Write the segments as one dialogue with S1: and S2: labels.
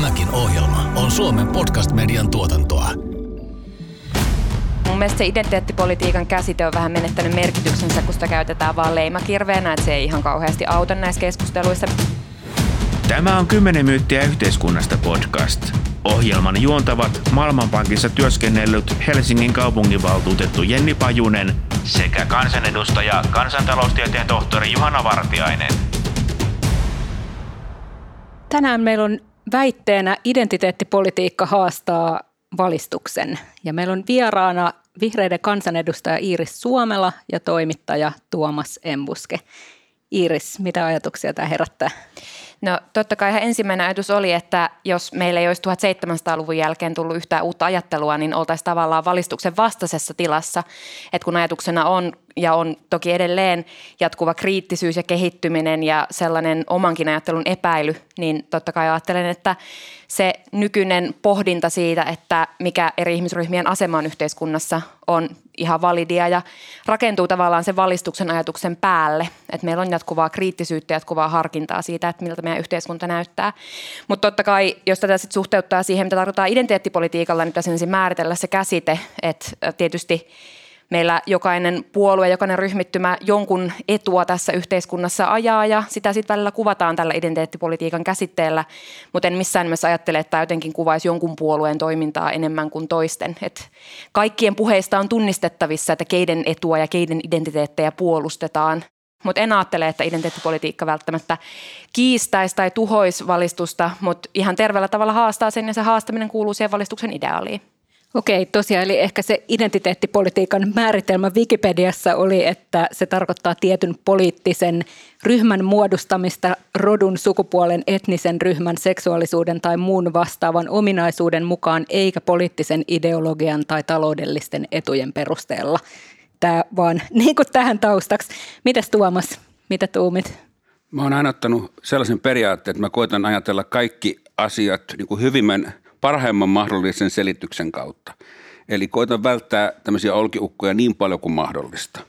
S1: Tämäkin ohjelma on Suomen podcast-median tuotantoa.
S2: Mun mielestä se identiteettipolitiikan käsite on vähän menettänyt merkityksensä, kun sitä käytetään vaan leimakirveenä, että se ei ihan kauheasti auta näissä keskusteluissa.
S3: Tämä on 10 myyttiä yhteiskunnasta podcast. Ohjelman juontavat Maailmanpankissa työskennellyt Helsingin kaupunginvaltuutettu Jenni Pajunen sekä kansanedustaja kansantaloustieteen tohtori Juhana Vartiainen.
S4: Tänään meillä on väitteenä identiteettipolitiikka haastaa valistuksen. Ja meillä on vieraana vihreiden kansanedustaja Iiris Suomela ja toimittaja Tuomas Embuske. Iiris, mitä ajatuksia tämä herättää?
S2: No totta kai ihan ensimmäinen ajatus oli, että jos meillä ei olisi 1700-luvun jälkeen tullut yhtään uutta ajattelua, niin oltaisiin tavallaan valistuksen vastaisessa tilassa. Että kun ajatuksena on ja on toki edelleen jatkuva kriittisyys ja kehittyminen ja sellainen omankin ajattelun epäily, niin totta kai ajattelen, että se nykyinen pohdinta siitä, että mikä eri ihmisryhmien asema on yhteiskunnassa, on ihan validia ja rakentuu tavallaan sen valistuksen ajatuksen päälle. Että meillä on jatkuvaa kriittisyyttä, jatkuvaa harkintaa siitä, että miltä meidän yhteiskunta näyttää. Mutta totta kai, jos tätä sitten suhteuttaa siihen, mitä tarkoittaa identiteettipolitiikalla, niin pitäisi määritellä se käsite, että tietysti – meillä jokainen puolue, jokainen ryhmittymä jonkun etua tässä yhteiskunnassa ajaa ja sitä sitten välillä kuvataan tällä identiteettipolitiikan käsitteellä, mutta en missään nimessä ajattele, että tämä jotenkin kuvaisi jonkun puolueen toimintaa enemmän kuin toisten. Et kaikkien puheista on tunnistettavissa, että keiden etua ja keiden identiteettejä puolustetaan. Mutta en ajattele, että identiteettipolitiikka välttämättä kiistäisi tai tuhoisi valistusta, mutta ihan terveellä tavalla haastaa sen ja se haastaminen kuuluu siihen valistuksen ideaaliin.
S4: Okei, tosiaan, eli ehkä se identiteettipolitiikan määritelmä Wikipediassa oli, että se tarkoittaa tietyn poliittisen ryhmän muodostamista rodun, sukupuolen, etnisen ryhmän, seksuaalisuuden tai muun vastaavan ominaisuuden mukaan, eikä poliittisen ideologian tai taloudellisten etujen perusteella. Tämä vaan niin kuin tähän taustaksi. Mitäs Tuomas, mitä tuumit?
S5: Mä oon aina ottanut sellaisen periaatteen, että mä koitan ajatella kaikki asiat niin kuin hyvimmän parhaimman mahdollisen selityksen kautta. Eli koitan välttää tämmöisiä olkiukkoja niin paljon kuin mahdollista.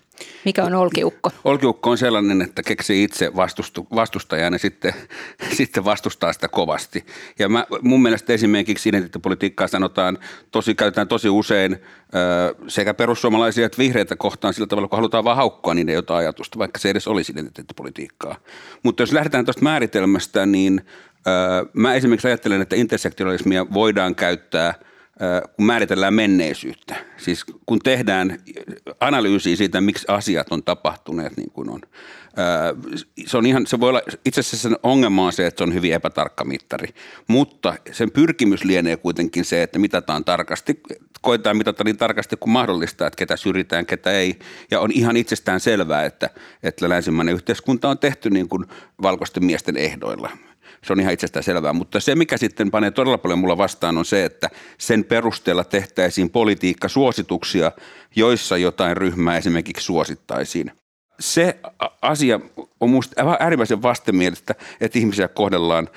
S4: Mikä on olkiukko?
S5: Olkiukko on sellainen, että keksii itse vastustu, vastustajan ja sitten, sitten vastustaa sitä kovasti. Ja mä, mun mielestä esimerkiksi identiteettipolitiikkaa sanotaan, tosi, käytetään tosi usein ö, sekä perussuomalaisia että vihreitä kohtaan sillä tavalla, kun halutaan vaan haukkoa niiden jotain ajatusta, vaikka se edes olisi identiteettipolitiikkaa. Mutta jos lähdetään tuosta määritelmästä, niin Mä esimerkiksi ajattelen, että intersektionalismia voidaan käyttää, kun määritellään menneisyyttä. Siis kun tehdään analyysiä siitä, miksi asiat on tapahtuneet niin kuin on. Se, on ihan, se voi olla, itse asiassa sen ongelma on se, että se on hyvin epätarkka mittari, mutta sen pyrkimys lienee kuitenkin se, että mitataan tarkasti, koetaan mitata niin tarkasti kuin mahdollista, että ketä syrjitään, ketä ei. Ja on ihan itsestään selvää, että, että länsimainen yhteiskunta on tehty niin kuin valkoisten miesten ehdoilla – se on ihan itsestään selvää. Mutta se, mikä sitten panee todella paljon mulla vastaan, on se, että sen perusteella tehtäisiin politiikkasuosituksia, joissa jotain ryhmää esimerkiksi suosittaisiin se asia on minusta äärimmäisen vastenmielistä, että ihmisiä kohdellaan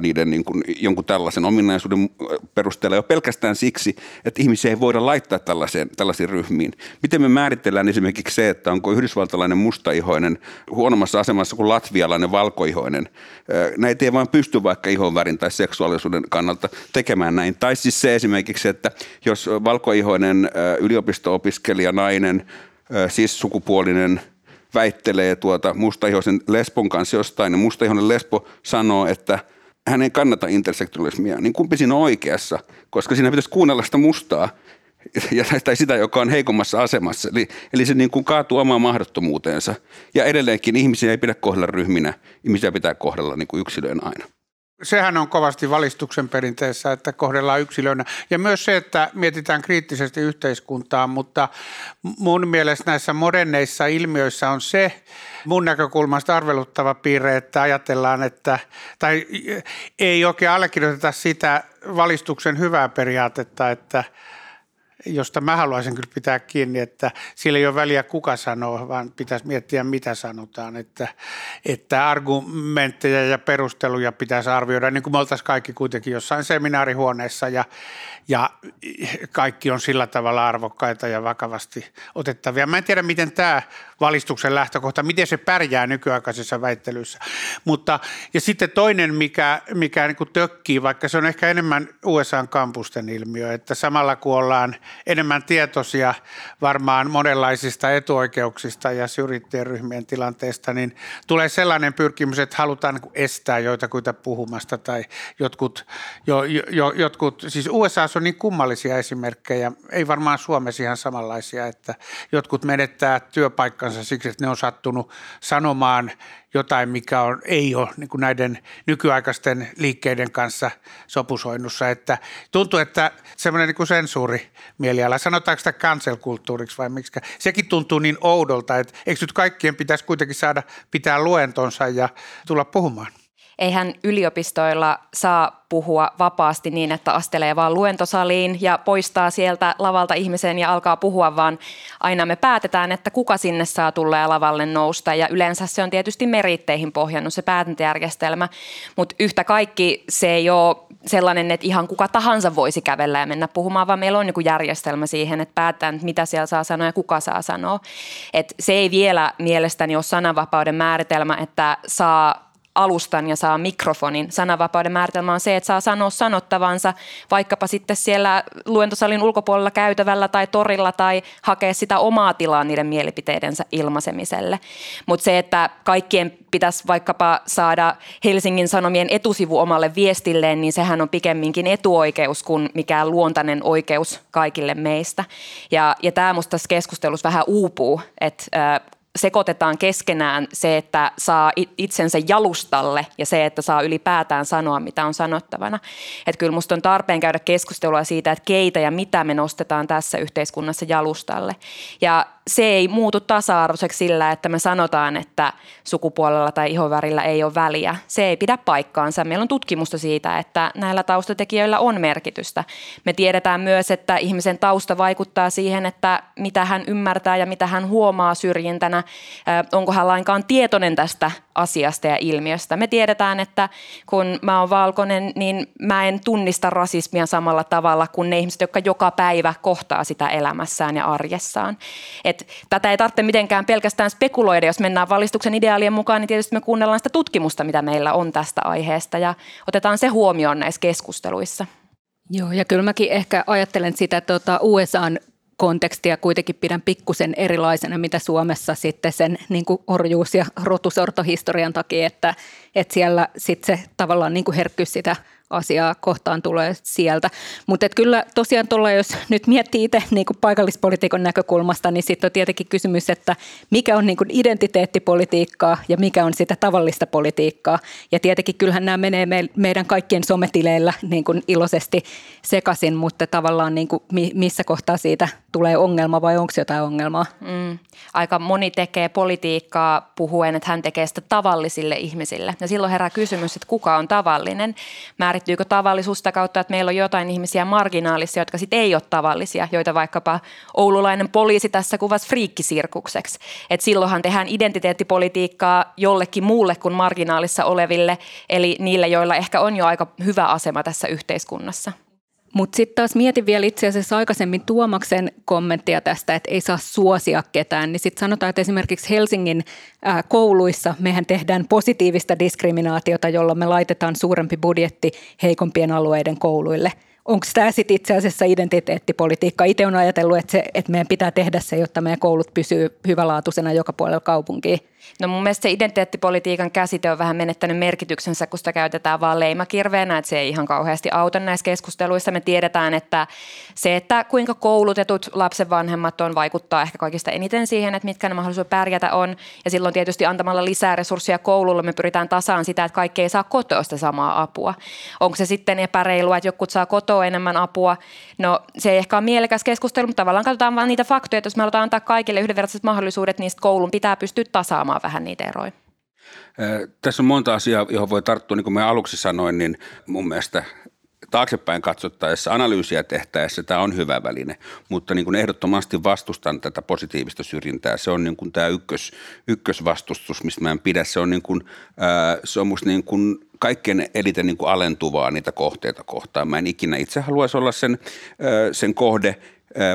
S5: niiden niin kuin, jonkun tällaisen ominaisuuden perusteella jo pelkästään siksi, että ihmisiä ei voida laittaa tällaiseen, tällaisiin ryhmiin. Miten me määritellään esimerkiksi se, että onko yhdysvaltalainen mustaihoinen huonommassa asemassa kuin latvialainen valkoihoinen. Näitä ei vaan pysty vaikka ihon värin tai seksuaalisuuden kannalta tekemään näin. Tai siis se esimerkiksi, että jos valkoihoinen yliopisto-opiskelija, nainen, siis sukupuolinen – väittelee tuota mustaihoisen lesbon kanssa jostain, ja mustaihoinen lesbo sanoo, että hän ei kannata intersektionalismia, niin kumpi siinä on oikeassa, koska siinä pitäisi kuunnella sitä mustaa, ja, tai sitä, joka on heikommassa asemassa. Eli, eli se niin kuin kaatuu omaan mahdottomuuteensa. Ja edelleenkin ihmisiä ei pidä kohdella ryhminä, ihmisiä pitää kohdella niin kuin yksilöön aina
S6: sehän on kovasti valistuksen perinteessä, että kohdellaan yksilönä. Ja myös se, että mietitään kriittisesti yhteiskuntaa, mutta mun mielestä näissä moderneissa ilmiöissä on se mun näkökulmasta arveluttava piirre, että ajatellaan, että, tai ei oikein allekirjoiteta sitä valistuksen hyvää periaatetta, että josta mä haluaisin kyllä pitää kiinni, että sillä ei ole väliä kuka sanoo, vaan pitäisi miettiä mitä sanotaan, että, että argumentteja ja perusteluja pitäisi arvioida, niin kuin me oltaisiin kaikki kuitenkin jossain seminaarihuoneessa ja, ja kaikki on sillä tavalla arvokkaita ja vakavasti otettavia. Mä en tiedä, miten tämä valistuksen lähtökohta, miten se pärjää nykyaikaisessa väittelyssä. Mutta, ja sitten toinen, mikä, mikä niin kuin tökkii, vaikka se on ehkä enemmän USA-kampusten ilmiö, että samalla kun ollaan enemmän tietoisia varmaan monenlaisista etuoikeuksista ja syrjittyjen ryhmien tilanteesta, niin tulee sellainen pyrkimys, että halutaan niin estää joitakuita puhumasta tai jotkut, jo, jo, jotkut, siis USA on niin kummallisia esimerkkejä, ei varmaan Suomessa ihan samanlaisia, että jotkut menettää työpaikkansa siksi, että ne on sattunut sanomaan jotain, mikä on, ei ole niin kuin näiden nykyaikaisten liikkeiden kanssa sopusoinnussa. Että tuntuu, että semmoinen niin sensuuri mieliala, sanotaanko sitä cancel-kulttuuriksi vai miksi, sekin tuntuu niin oudolta, että eikö nyt kaikkien pitäisi kuitenkin saada pitää luentonsa ja tulla puhumaan?
S2: Eihän yliopistoilla saa puhua vapaasti niin, että astelee vaan luentosaliin ja poistaa sieltä lavalta ihmisen ja alkaa puhua, vaan aina me päätetään, että kuka sinne saa tulla ja lavalle nousta. Ja yleensä se on tietysti meritteihin pohjannut se päätäntäjärjestelmä, mutta yhtä kaikki se ei ole sellainen, että ihan kuka tahansa voisi kävellä ja mennä puhumaan, vaan meillä on joku järjestelmä siihen, että päätetään, mitä siellä saa sanoa ja kuka saa sanoa. Et se ei vielä mielestäni ole sananvapauden määritelmä, että saa alustan ja saa mikrofonin. Sananvapauden määritelmä on se, että saa sanoa sanottavansa vaikkapa sitten siellä luentosalin ulkopuolella käytävällä tai torilla tai hakea sitä omaa tilaa niiden mielipiteidensä ilmaisemiselle. Mutta se, että kaikkien pitäisi vaikkapa saada Helsingin Sanomien etusivu omalle viestilleen, niin sehän on pikemminkin etuoikeus kuin mikään luontainen oikeus kaikille meistä. Ja, ja tämä minusta tässä keskustelussa vähän uupuu, että sekoitetaan keskenään se, että saa itsensä jalustalle ja se, että saa ylipäätään sanoa, mitä on sanottavana. Että kyllä musta on tarpeen käydä keskustelua siitä, että keitä ja mitä me nostetaan tässä yhteiskunnassa jalustalle. Ja se ei muutu tasa-arvoiseksi sillä, että me sanotaan, että sukupuolella tai ihonvärillä ei ole väliä. Se ei pidä paikkaansa. Meillä on tutkimusta siitä, että näillä taustatekijöillä on merkitystä. Me tiedetään myös, että ihmisen tausta vaikuttaa siihen, että mitä hän ymmärtää ja mitä hän huomaa syrjintänä. Onko hän lainkaan tietoinen tästä asiasta ja ilmiöstä. Me tiedetään, että kun mä oon valkoinen, niin mä en tunnista rasismia samalla tavalla kuin ne ihmiset, jotka joka päivä kohtaa sitä elämässään ja arjessaan. Et tätä ei tarvitse mitenkään pelkästään spekuloida, jos mennään valistuksen ideaalien mukaan, niin tietysti me kuunnellaan sitä tutkimusta, mitä meillä on tästä aiheesta ja otetaan se huomioon näissä keskusteluissa.
S4: Joo, ja kyllä mäkin ehkä ajattelen sitä tuota USAn kontekstia kuitenkin pidän pikkusen erilaisena, mitä Suomessa sitten sen niin kuin orjuus- ja rotusortohistorian takia, että, että siellä sitten se tavallaan niin kuin herkkyys sitä – asiaa kohtaan tulee sieltä. Mutta kyllä tosiaan tuolla, jos nyt miettii itse niin paikallispolitiikon näkökulmasta, niin sitten on tietenkin kysymys, että mikä on niin kuin identiteettipolitiikkaa ja mikä on sitä tavallista politiikkaa. Ja tietenkin kyllähän nämä menee me, meidän kaikkien sometileillä niin kuin iloisesti sekaisin, mutta tavallaan niin kuin missä kohtaa siitä tulee ongelma vai onko jotain ongelmaa? Mm.
S2: Aika moni tekee politiikkaa puhuen, että hän tekee sitä tavallisille ihmisille. Ja silloin herää kysymys, että kuka on tavallinen. Määrit määrittyykö tavallisuus sitä kautta, että meillä on jotain ihmisiä marginaalisia, jotka sitten ei ole tavallisia, joita vaikkapa oululainen poliisi tässä kuvasi friikkisirkukseksi. Et silloinhan tehdään identiteettipolitiikkaa jollekin muulle kuin marginaalissa oleville, eli niille, joilla ehkä on jo aika hyvä asema tässä yhteiskunnassa.
S4: Mutta sitten taas mietin vielä itse asiassa aikaisemmin Tuomaksen kommenttia tästä, että ei saa suosia ketään. Niin sitten sanotaan, että esimerkiksi Helsingin ää, kouluissa mehän tehdään positiivista diskriminaatiota, jolloin me laitetaan suurempi budjetti heikompien alueiden kouluille – onko tämä sitten itse asiassa identiteettipolitiikka? Itse on ajatellut, että, se, että meidän pitää tehdä se, jotta meidän koulut pysyy hyvälaatuisena joka puolella kaupunkiin.
S2: No mun mielestä se identiteettipolitiikan käsite on vähän menettänyt merkityksensä, kun sitä käytetään vaan leimakirveenä, että se ei ihan kauheasti auta näissä keskusteluissa. Me tiedetään, että se, että kuinka koulutetut lapsen vanhemmat on, vaikuttaa ehkä kaikista eniten siihen, että mitkä ne mahdollisuudet pärjätä on. Ja silloin tietysti antamalla lisää resursseja koululle me pyritään tasaan sitä, että kaikki ei saa kotoa sitä samaa apua. Onko se sitten epäreilua, että joku saa kotoa enemmän apua? No se ei ehkä ole mielekäs keskustelu, mutta tavallaan katsotaan vain niitä faktoja, että jos me halutaan antaa kaikille yhdenvertaiset mahdollisuudet, niin koulun pitää pystyä tasaamaan vähän niitä eroja.
S5: Tässä on monta asiaa, johon voi tarttua, niin kuin mä aluksi sanoin, niin mun mielestä taaksepäin katsottaessa, analyysiä tehtäessä tämä on hyvä väline, mutta niin kuin ehdottomasti vastustan tätä positiivista syrjintää. Se on niin kuin tämä ykkös, ykkösvastustus, mistä mä en pidä. Se on, niin kuin, ää, se on musta niin kuin kaikkein eniten niin kuin alentuvaa niitä kohteita kohtaan. Mä en ikinä itse haluaisi olla sen, sen kohde,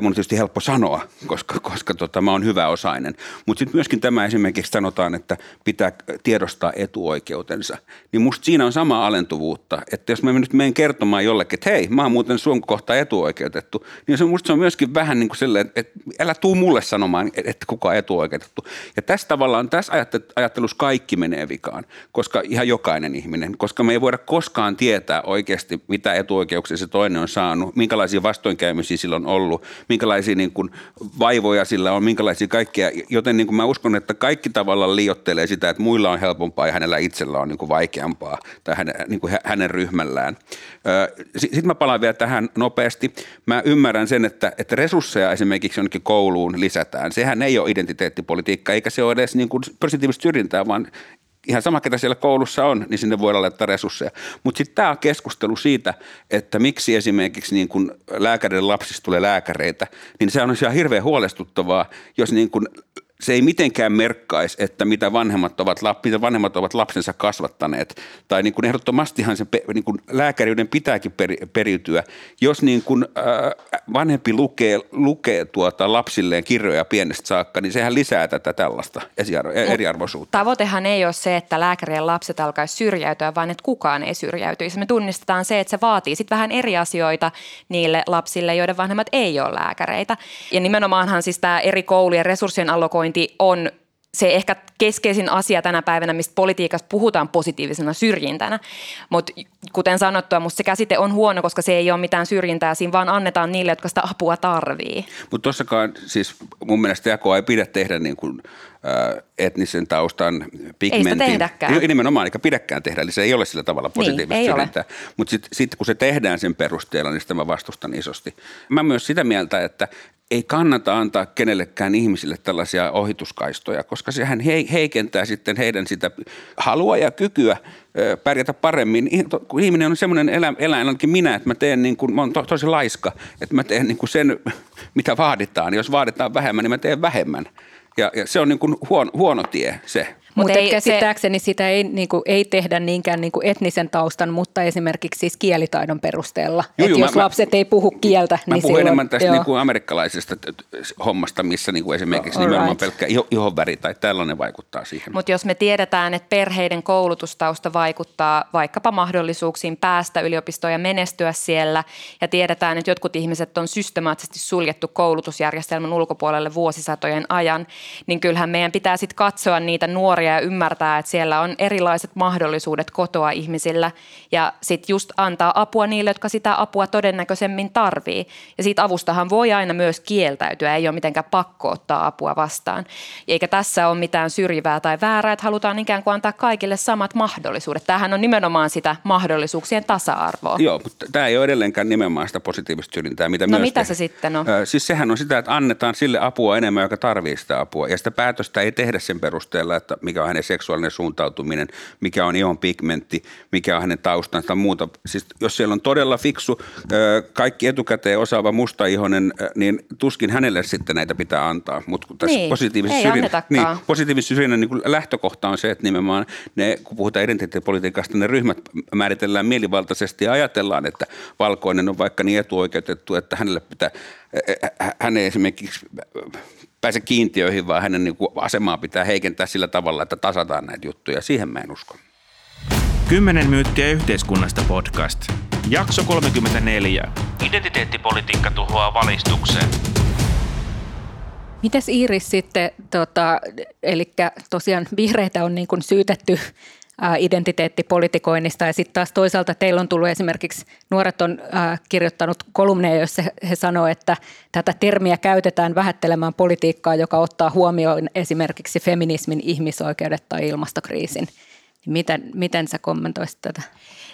S5: mun on tietysti helppo sanoa, koska, koska tota, mä oon hyväosainen. Mutta sitten myöskin tämä esimerkiksi sanotaan, että pitää tiedostaa etuoikeutensa. Niin musta siinä on sama alentuvuutta, että jos mä nyt menen kertomaan jollekin, että hei, mä oon muuten sun kohta etuoikeutettu, niin se, musta se on myöskin vähän niin kuin silleen, että älä tuu mulle sanomaan, että kuka on etuoikeutettu. Ja tässä tavallaan, tässä ajattelussa kaikki menee vikaan, koska ihan jokainen ihminen, koska me ei voida koskaan tietää oikeasti, mitä etuoikeuksia se toinen on saanut, minkälaisia vastoinkäymisiä sillä on ollut, minkälaisia niin kuin vaivoja sillä on, minkälaisia kaikkea, joten niin kuin mä uskon, että kaikki tavallaan liottelee sitä, että muilla on helpompaa ja hänellä itsellä on niin kuin vaikeampaa tai hänen, niin kuin hänen ryhmällään. Sitten mä palaan vielä tähän nopeasti. Mä ymmärrän sen, että, että resursseja esimerkiksi jonnekin kouluun lisätään. Sehän ei ole identiteettipolitiikka, eikä se ole edes niin kuin positiivista syrjintää, vaan ihan sama, ketä siellä koulussa on, niin sinne voidaan laittaa resursseja. Mutta sitten tämä keskustelu siitä, että miksi esimerkiksi niin kun lääkärin lapsista tulee lääkäreitä, niin se on ihan hirveän huolestuttavaa, jos niin kun se ei mitenkään merkkaisi, että mitä vanhemmat ovat, mitä vanhemmat ovat lapsensa kasvattaneet. Tai niin kuin ehdottomastihan se niin kuin lääkäriyden pitääkin peri, periytyä. Jos niin kuin, äh, vanhempi lukee, lukee tuota lapsilleen kirjoja pienestä saakka, niin sehän lisää tätä tällaista eriarvoisuutta.
S2: Tavoitehan ei ole se, että lääkärien lapset alkaisi syrjäytyä, vaan että kukaan ei syrjäytyisi. Me tunnistetaan se, että se vaatii sitten vähän eri asioita niille lapsille, joiden vanhemmat ei ole lääkäreitä. Ja nimenomaanhan siis tämä eri koulujen resurssien allokointi hyvinvointi on se ehkä keskeisin asia tänä päivänä, mistä politiikassa puhutaan positiivisena syrjintänä. Mutta kuten sanottua, musta se käsite on huono, koska se ei ole mitään syrjintää, siinä vaan annetaan niille, jotka sitä apua tarvii.
S5: Mutta tuossakaan siis mun mielestä jakoa ei pidä tehdä niin kuin etnisen taustan pigmentin.
S2: Ei sitä tehdäkään.
S5: Nimenomaan, eikä pidäkään tehdä, eli se ei ole sillä tavalla niin, positiivista niin, syrjintää. Mutta sitten sit, kun se tehdään sen perusteella, niin sitä mä vastustan isosti. Mä myös sitä mieltä, että ei kannata antaa kenellekään ihmisille tällaisia ohituskaistoja, koska sehän heikentää sitten heidän sitä halua ja kykyä pärjätä paremmin. Kun ihminen on semmoinen elä, eläin, ainakin minä, että mä teen niin kuin, mä oon to, tosi laiska, että mä teen niin kuin sen, mitä vaaditaan. Jos vaaditaan vähemmän, niin mä teen vähemmän. Ja, ja se on niin kuin huono, huono tie se.
S4: Mutta Mut käsittääkseni se... sitä ei, niinku, ei tehdä niinkään niinku etnisen taustan, mutta esimerkiksi siis kielitaidon perusteella. Joo, Et jos mä, lapset mä, ei puhu kieltä,
S5: mä
S4: niin
S5: puhun silloin, enemmän tästä niinku amerikkalaisesta hommasta, missä niinku esimerkiksi All nimenomaan right. pelkkä ihonväri tai tällainen vaikuttaa siihen.
S2: Mutta jos me tiedetään, että perheiden koulutustausta vaikuttaa vaikkapa mahdollisuuksiin päästä yliopistoon ja menestyä siellä, ja tiedetään, että jotkut ihmiset on systemaattisesti suljettu koulutusjärjestelmän ulkopuolelle vuosisatojen ajan, niin kyllähän meidän pitää sitten katsoa niitä nuoria ja ymmärtää, että siellä on erilaiset mahdollisuudet kotoa ihmisillä ja sitten just antaa apua niille, jotka sitä apua todennäköisemmin tarvii. Ja siitä avustahan voi aina myös kieltäytyä, ei ole mitenkään pakko ottaa apua vastaan. Eikä tässä ole mitään syrjivää tai väärää, että halutaan ikään kuin antaa kaikille samat mahdollisuudet. Tämähän on nimenomaan sitä mahdollisuuksien tasa-arvoa.
S5: Joo, mutta tämä ei ole edelleenkään nimenomaan sitä positiivista syrjintää, mitä
S2: No
S5: myös
S2: mitä te... se sitten on?
S5: Siis sehän on sitä, että annetaan sille apua enemmän, joka tarvitsee sitä apua. Ja sitä päätöstä ei tehdä sen perusteella, että mikä on hänen seksuaalinen suuntautuminen, mikä on ihon pigmentti, mikä on hänen taustansa tai muuta. Siis jos siellä on todella fiksu, kaikki etukäteen osaava mustaihonen, niin tuskin hänelle sitten näitä pitää antaa. Mutta tässä niin, positiivisessa syrjinnän, niin, positiivisessa syrjinnän niin lähtökohta on se, että nimenomaan ne, kun puhutaan identiteettipolitiikasta, ne ryhmät määritellään mielivaltaisesti ja ajatellaan, että valkoinen on vaikka niin etuoikeutettu, että hänelle pitää, hän ei esimerkiksi pääse kiintiöihin, vaan hänen niin kuin asemaa pitää heikentää sillä tavalla, että tasataan näitä juttuja. Siihen mä en usko.
S3: Kymmenen myyttiä yhteiskunnasta podcast. Jakso 34. Identiteettipolitiikka tuhoaa valistukseen.
S4: Mites Iiris sitten, tota, eli tosiaan vihreitä on niin kuin syytetty identiteettipolitikoinnista ja sitten taas toisaalta teillä on tullut esimerkiksi, nuoret on kirjoittanut kolumneja, joissa he sanoo, että tätä termiä käytetään vähättelemään politiikkaa, joka ottaa huomioon esimerkiksi feminismin, ihmisoikeudet tai ilmastokriisin. Miten, miten sä kommentoisit tätä?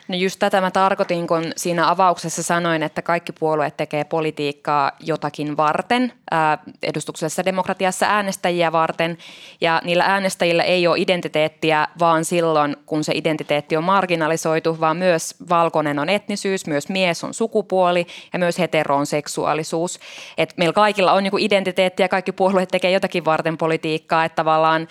S2: No just tätä mä tarkoitin, kun siinä avauksessa sanoin, että kaikki puolueet tekee politiikkaa jotakin varten, ää, edustuksellisessa demokratiassa äänestäjiä varten, ja niillä äänestäjillä ei ole identiteettiä vaan silloin, kun se identiteetti on marginalisoitu, vaan myös valkoinen on etnisyys, myös mies on sukupuoli ja myös hetero on seksuaalisuus. Et meillä kaikilla on joku identiteetti ja kaikki puolueet tekee jotakin varten politiikkaa, että tavallaan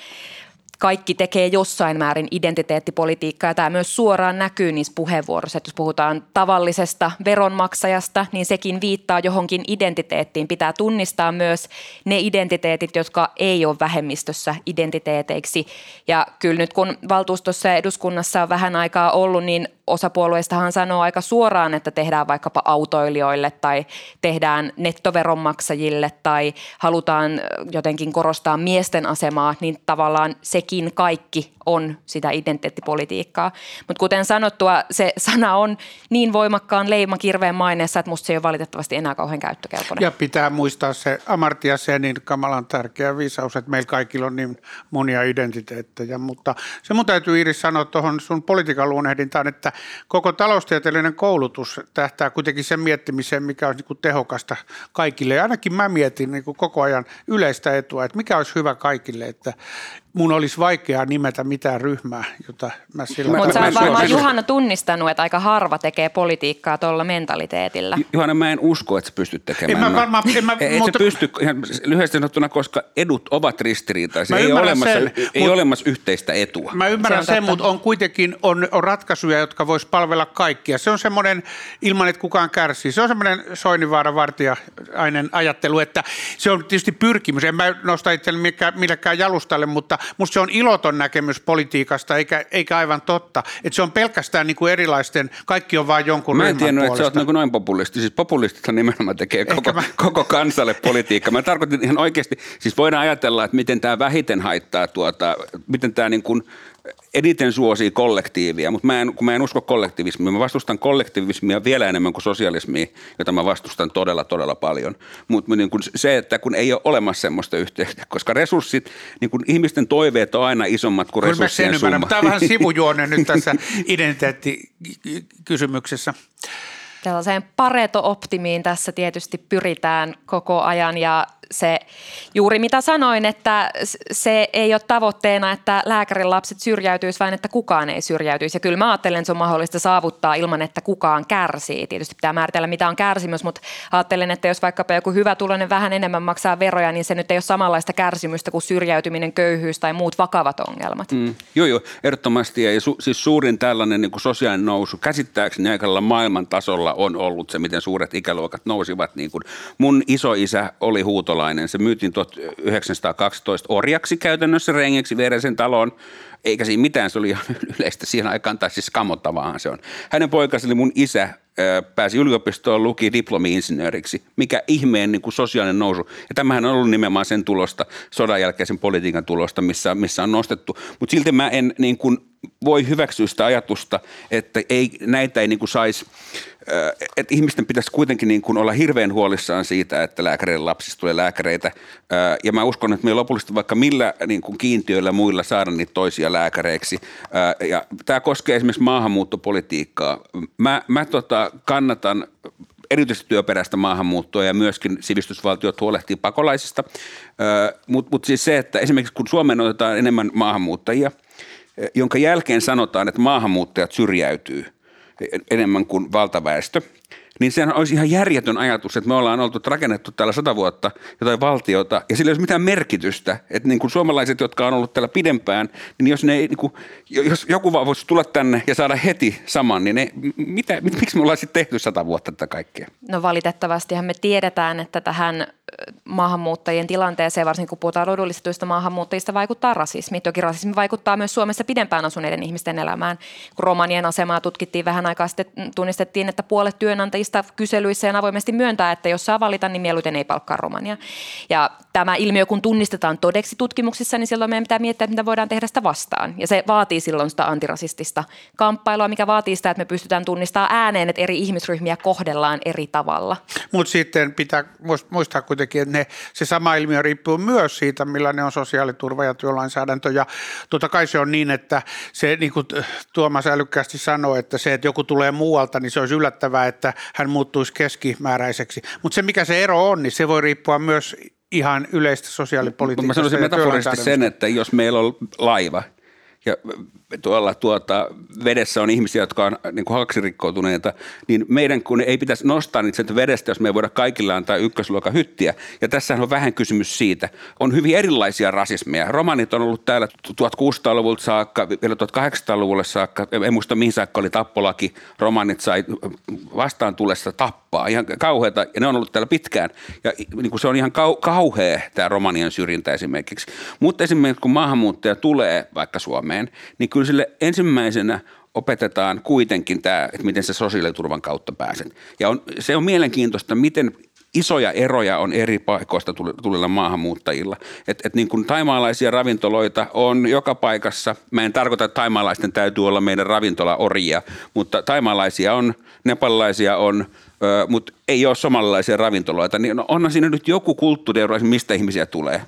S2: kaikki tekee jossain määrin identiteettipolitiikkaa ja tämä myös suoraan näkyy niissä puheenvuoroissa, että jos puhutaan tavallisesta veronmaksajasta, niin sekin viittaa johonkin identiteettiin. Pitää tunnistaa myös ne identiteetit, jotka ei ole vähemmistössä identiteeteiksi ja kyllä nyt kun valtuustossa ja eduskunnassa on vähän aikaa ollut, niin osapuolueistahan sanoo aika suoraan, että tehdään vaikkapa autoilijoille tai tehdään nettoveronmaksajille tai halutaan jotenkin korostaa miesten asemaa, niin tavallaan sekin kaikki on sitä identiteettipolitiikkaa. Mutta kuten sanottua, se sana on niin voimakkaan leimakirveen maineessa, että musta se ei ole valitettavasti enää kauhean käyttökelpoinen.
S6: Ja pitää muistaa se Amartya Senin kamalan tärkeä viisaus, että meillä kaikilla on niin monia identiteettejä, mutta se mun täytyy Iris sanoa tuohon sun politiikan luonnehdintaan, että koko taloustieteellinen koulutus tähtää kuitenkin sen miettimiseen, mikä olisi niin tehokasta kaikille. Ja ainakin mä mietin niin koko ajan yleistä etua, että mikä olisi hyvä kaikille, että mun olisi vaikeaa nimetä mitään ryhmää, jota mä sillä
S2: Mutta sä oot varmaan Juhana tunnistanut, että aika harva tekee politiikkaa tuolla mentaliteetillä.
S5: Juhana, mä en usko, että sä pystyt tekemään.
S6: En mä varmaan, en mä,
S5: et mutta... pysty ihan lyhyesti sanottuna, koska edut ovat ristiriitaisia. Ei, olemassa, sen, ei mut, olemassa yhteistä etua.
S6: Mä ymmärrän se sen, mutta on kuitenkin on, on ratkaisuja, jotka vois palvella kaikkia. Se on semmoinen, ilman että kukaan kärsii, se on semmoinen Soinivaara vartijainen ajattelu, että se on tietysti pyrkimys. En mä nosta itselleni millekään jalustalle, mutta musta se on iloton näkemys politiikasta, eikä, eikä aivan totta. Että se on pelkästään niin kuin erilaisten, kaikki on vain jonkun
S5: Mä en tiennyt, että sä oot niin noin populisti. Siis populistithan nimenomaan tekee koko, mä... koko kansalle politiikkaa. Mä tarkoitin ihan oikeasti, siis voidaan ajatella, että miten tämä vähiten haittaa tuota, miten tämä niin kuin eniten suosii kollektiivia, mutta mä en, kun mä en usko kollektivismiin, mä vastustan kollektivismia vielä enemmän kuin sosialismia, jota mä vastustan todella, todella paljon. Mutta niin se, että kun ei ole olemassa semmoista yhteyttä, koska resurssit, niin kun ihmisten toiveet on aina isommat kuin resurssien summa.
S6: Tämä on vähän sivujuone nyt tässä identiteettikysymyksessä.
S2: Tällaiseen pareto-optimiin tässä tietysti pyritään koko ajan ja se juuri mitä sanoin, että se ei ole tavoitteena, että lääkärin lapset syrjäytyisi, vaan että kukaan ei syrjäytyisi. Ja kyllä mä ajattelen, että se on mahdollista saavuttaa ilman, että kukaan kärsii. Tietysti pitää määritellä, mitä on kärsimys, mutta ajattelen, että jos vaikkapa joku hyvä tulonen vähän enemmän maksaa veroja, niin se nyt ei ole samanlaista kärsimystä kuin syrjäytyminen, köyhyys tai muut vakavat ongelmat. Mm.
S5: Joo, joo, ehdottomasti. Ja su, siis suurin tällainen niin sosiaalinen nousu käsittääkseni aikalla maailman tasolla on ollut se, miten suuret ikäluokat nousivat. Niin kuin mun isoisä oli huutola suomalainen. Se myytiin 1912 orjaksi käytännössä rengiksi vieresen taloon, eikä siinä mitään, se oli ihan yleistä siihen aikaan, tai siis kamottavaahan se on. Hänen poikasi oli mun isä, pääsi yliopistoon, luki diplomi-insinööriksi. Mikä ihmeen niin kuin sosiaalinen nousu. Ja tämähän on ollut nimenomaan sen tulosta, sodan jälkeisen politiikan tulosta, missä, missä on nostettu. Mutta silti mä en niin kuin, voi hyväksyä sitä ajatusta, että ei, näitä ei niin kuin saisi että ihmisten pitäisi kuitenkin niin kuin olla hirveän huolissaan siitä, että lääkäreiden lapsista tulee lääkäreitä. Ja mä uskon, että me lopullisesti vaikka millä niin kuin kiintiöillä muilla saada niitä toisia lääkäreiksi. Ja tämä koskee esimerkiksi maahanmuuttopolitiikkaa. Mä, mä tota, kannatan erityisesti työperäistä maahanmuuttoa ja myöskin sivistysvaltiot huolehtii pakolaisista. Mutta mut siis se, että esimerkiksi kun Suomeen otetaan enemmän maahanmuuttajia, jonka jälkeen sanotaan, että maahanmuuttajat syrjäytyy – enemmän kuin valtaväestö, niin sehän olisi ihan järjetön ajatus, että me ollaan oltu rakennettu täällä sata vuotta jotain valtiota, ja sillä ei olisi mitään merkitystä, että niin kuin suomalaiset, jotka on ollut täällä pidempään, niin jos, ne, niin kuin, jos joku vaan voisi tulla tänne ja saada heti saman, niin ne, mitä, miksi me ollaan sitten tehty sata vuotta tätä kaikkea?
S2: No valitettavastihan me tiedetään, että tähän maahanmuuttajien tilanteeseen, varsinkin kun puhutaan rodullistetuista maahanmuuttajista, vaikuttaa rasismi. Toki rasismi vaikuttaa myös Suomessa pidempään asuneiden ihmisten elämään. Kun romanien asemaa tutkittiin vähän aikaa sitten, tunnistettiin, että puolet työnantajista kyselyissä ja avoimesti myöntää, että jos saa valita, niin mieluiten ei palkkaa romania. Ja tämä ilmiö kun tunnistetaan todeksi tutkimuksissa, niin silloin meidän pitää miettiä, mitä voidaan tehdä sitä vastaan. Ja se vaatii silloin sitä antirasistista kamppailua, mikä vaatii sitä, että me pystytään tunnistamaan ääneen, että eri ihmisryhmiä kohdellaan eri tavalla.
S6: Mutta sitten pitää muistaa kuitenkin, että ne, se sama ilmiö riippuu myös siitä, millainen on sosiaaliturva ja työlainsäädäntö. Ja totta kai se on niin, että se niin kuin Tuomas älykkäästi sanoi, että se, että joku tulee muualta, niin se olisi yllättävää, että hän muuttuisi keskimääräiseksi. Mutta se, mikä se ero on, niin se voi riippua myös ihan yleistä sosiaalipolitiikasta.
S5: Mä sanoisin metaforisesti sen, että jos meillä on laiva ja tuolla tuota, vedessä on ihmisiä, jotka on niin kuin haksirikkoutuneita, niin meidän kun ei pitäisi nostaa niitä vedestä, jos me ei voida kaikilla antaa ykkösluokan hyttiä. Ja tässä on vähän kysymys siitä. On hyvin erilaisia rasismeja. Romanit on ollut täällä 1600-luvulta saakka, vielä 1800-luvulle saakka. En muista mihin saakka oli tappolaki. Romanit sai vastaan tulessa tappaa. Ihan kauheata. Ja ne on ollut täällä pitkään. Ja niin kuin se on ihan kau- kauhea tämä romanien syrjintä esimerkiksi. Mutta esimerkiksi kun maahanmuuttaja tulee vaikka Suomeen, niin kyllä sille ensimmäisenä opetetaan kuitenkin tämä, että miten se sosiaaliturvan kautta pääsen. Ja on, se on mielenkiintoista, miten isoja eroja on eri paikoista tulilla maahanmuuttajilla. Et, et niin kuin taimaalaisia ravintoloita on joka paikassa. Mä en tarkoita, että taimaalaisten täytyy olla meidän ravintolaoria, mutta taimaalaisia on, nepalaisia on, mutta ei ole somalilaisia ravintoloita. Niin onhan siinä nyt joku kulttuuriero, mistä ihmisiä tulee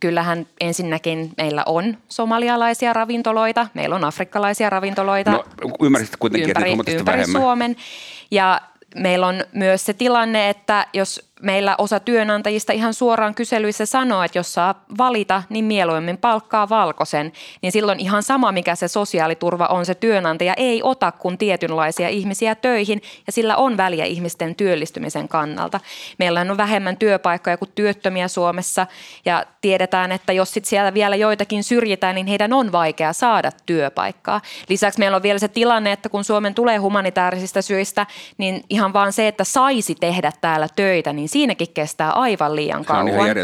S2: kyllähän ensinnäkin meillä on somalialaisia ravintoloita, meillä on afrikkalaisia ravintoloita.
S5: No, ymmärsit kuitenkin,
S2: ympäri,
S5: että
S2: ympäri Suomen. Ja meillä on myös se tilanne, että jos meillä osa työnantajista ihan suoraan kyselyissä sanoo, että jos saa valita, niin mieluummin palkkaa valkoisen, niin silloin ihan sama, mikä se sosiaaliturva on, se työnantaja ei ota kuin tietynlaisia ihmisiä töihin ja sillä on väliä ihmisten työllistymisen kannalta. Meillä on vähemmän työpaikkoja kuin työttömiä Suomessa ja tiedetään, että jos sit siellä vielä joitakin syrjitään, niin heidän on vaikea saada työpaikkaa. Lisäksi meillä on vielä se tilanne, että kun Suomen tulee humanitaarisista syistä, niin ihan vaan se, että saisi tehdä täällä töitä, niin niin siinäkin kestää aivan liian kauan. Ja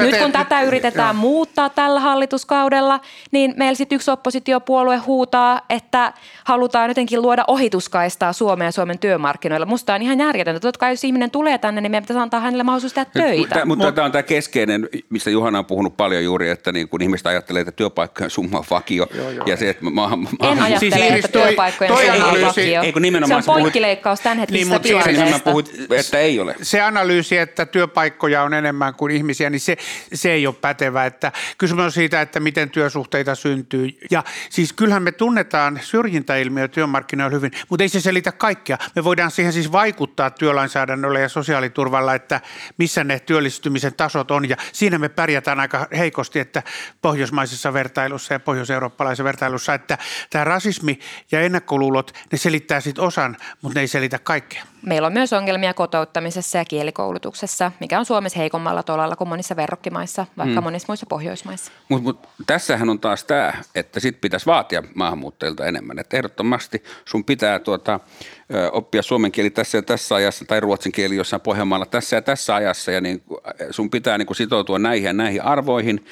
S2: nyt kun tätä yritetään muuttaa tällä hallituskaudella, niin meillä sitten yksi oppositiopuolue huutaa, että halutaan jotenkin luoda ohituskaistaa Suomeen ja Suomen työmarkkinoilla. Musta on ihan järjetöntä. Totta kai jos ihminen tulee tänne, niin meidän pitäisi antaa hänelle mahdollisuus tehdä töitä.
S5: Mutta tämä on tämä keskeinen, mistä Juhana on puhunut paljon juuri, että niin kun ihmiset ajattelee, että työpaikkojen summa on vakio.
S2: Joo, joo.
S5: Ja se, että maahan,
S2: maahan, en ajattele, siis että toi, työpaikkojen toi summa on vakio. Ei, kun nimenomaan se on poikkileikkaus tämän hetkisestä niin, tilanteesta.
S5: Puhut, että ei ole.
S6: Se analyysi analyysi, että työpaikkoja on enemmän kuin ihmisiä, niin se, se ei ole pätevä. Että kysymys on siitä, että miten työsuhteita syntyy. Ja siis kyllähän me tunnetaan syrjintäilmiö työmarkkinoilla hyvin, mutta ei se selitä kaikkea. Me voidaan siihen siis vaikuttaa työlainsäädännöllä ja sosiaaliturvalla, että missä ne työllistymisen tasot on. Ja siinä me pärjätään aika heikosti, että pohjoismaisessa vertailussa ja pohjoiseurooppalaisessa vertailussa, että tämä rasismi ja ennakkoluulot, ne selittää sitten osan, mutta ne ei selitä kaikkea.
S2: Meillä on myös ongelmia kotouttamisessa ja kielikoulutuksessa, mikä on Suomessa heikommalla tolalla kuin monissa verrokkimaissa, vaikka mm. monissa muissa Pohjoismaissa.
S5: Mutta mut, tässähän on taas tämä, että sit pitäisi vaatia maahanmuuttajilta enemmän. Että ehdottomasti sun pitää tuota, oppia suomen kieli tässä ja tässä ajassa tai ruotsin kieli jossain Pohjanmaalla tässä ja tässä ajassa ja niin sun pitää niin sitoutua näihin ja näihin arvoihin,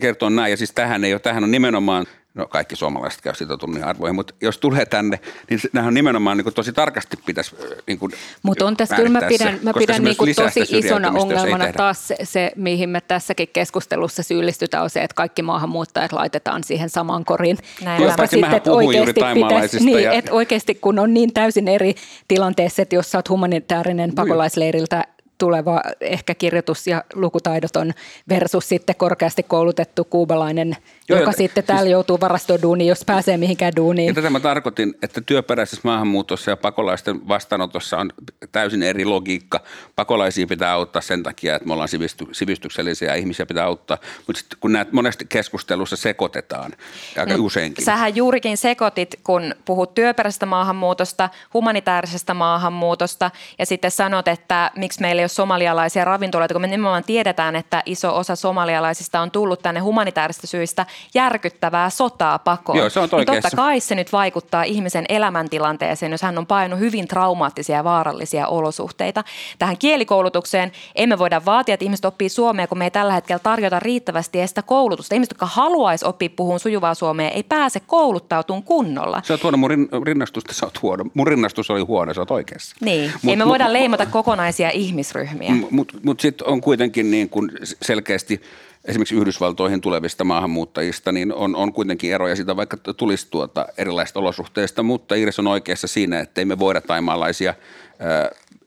S5: kertoa näin ja siis tähän ei ole, tähän on nimenomaan no kaikki suomalaiset käy sitoutunut arvoihin, mutta jos tulee tänne, niin nämä on nimenomaan niin kuin tosi tarkasti pitäisi niin kuin
S4: Mutta on tässä kyllä mä pidän, mä pidän niin kuin tosi isona ongelmana taas se, se, mihin me tässäkin keskustelussa syyllistytään, on se, että kaikki maahanmuuttajat laitetaan siihen samaan koriin.
S5: Näin. Sitten, että oikeasti, pitäisi,
S4: niin, ja... että oikeasti kun on niin täysin eri tilanteessa, että jos sä oot humanitaarinen pakolaisleiriltä tuleva ehkä kirjoitus- ja lukutaidoton versus sitten korkeasti koulutettu kuubalainen, Joo, joka jo, sitten siis, täällä joutuu varastoduuniin, jos pääsee mihinkään duuniin.
S5: Ja tätä mä tarkoitin, että työperäisessä maahanmuutossa ja pakolaisten vastaanotossa on täysin eri logiikka. Pakolaisia pitää auttaa sen takia, että me ollaan sivisty, sivistyksellisiä ihmisiä pitää auttaa, mutta sitten kun näitä monesti keskustelussa sekoitetaan aika no, useinkin.
S2: Sähän juurikin sekoitit, kun puhut työperäisestä maahanmuutosta, humanitaarisesta maahanmuutosta ja sitten sanot, että miksi meillä ole somalialaisia ravintoloita, kun me nimenomaan tiedetään, että iso osa somalialaisista on tullut tänne humanitaarista syistä järkyttävää sotaa pakoon.
S5: Joo, se on
S2: niin totta kai se nyt vaikuttaa ihmisen elämäntilanteeseen, jos hän on painut hyvin traumaattisia ja vaarallisia olosuhteita. Tähän kielikoulutukseen emme voida vaatia, että ihmiset oppii suomea, kun me ei tällä hetkellä tarjota riittävästi sitä koulutusta. Ihmiset, jotka haluaisi oppia puhun sujuvaa suomea, ei pääse kouluttautumaan kunnolla.
S5: Se on huono, mun rinnastusta sä oot huono. Mun rinnastus oli huono, sä oot oikeassa.
S2: Niin, Mut, ei me voida leimata kokonaisia ihmisryhmiä ihmisryhmiä.
S5: Mutta mut sitten on kuitenkin niin kuin selkeästi esimerkiksi Yhdysvaltoihin tulevista maahanmuuttajista, niin on, on kuitenkin eroja sitä, vaikka tulisi tuota erilaisista olosuhteista, mutta Iris on oikeassa siinä, että ei me voida taimaalaisia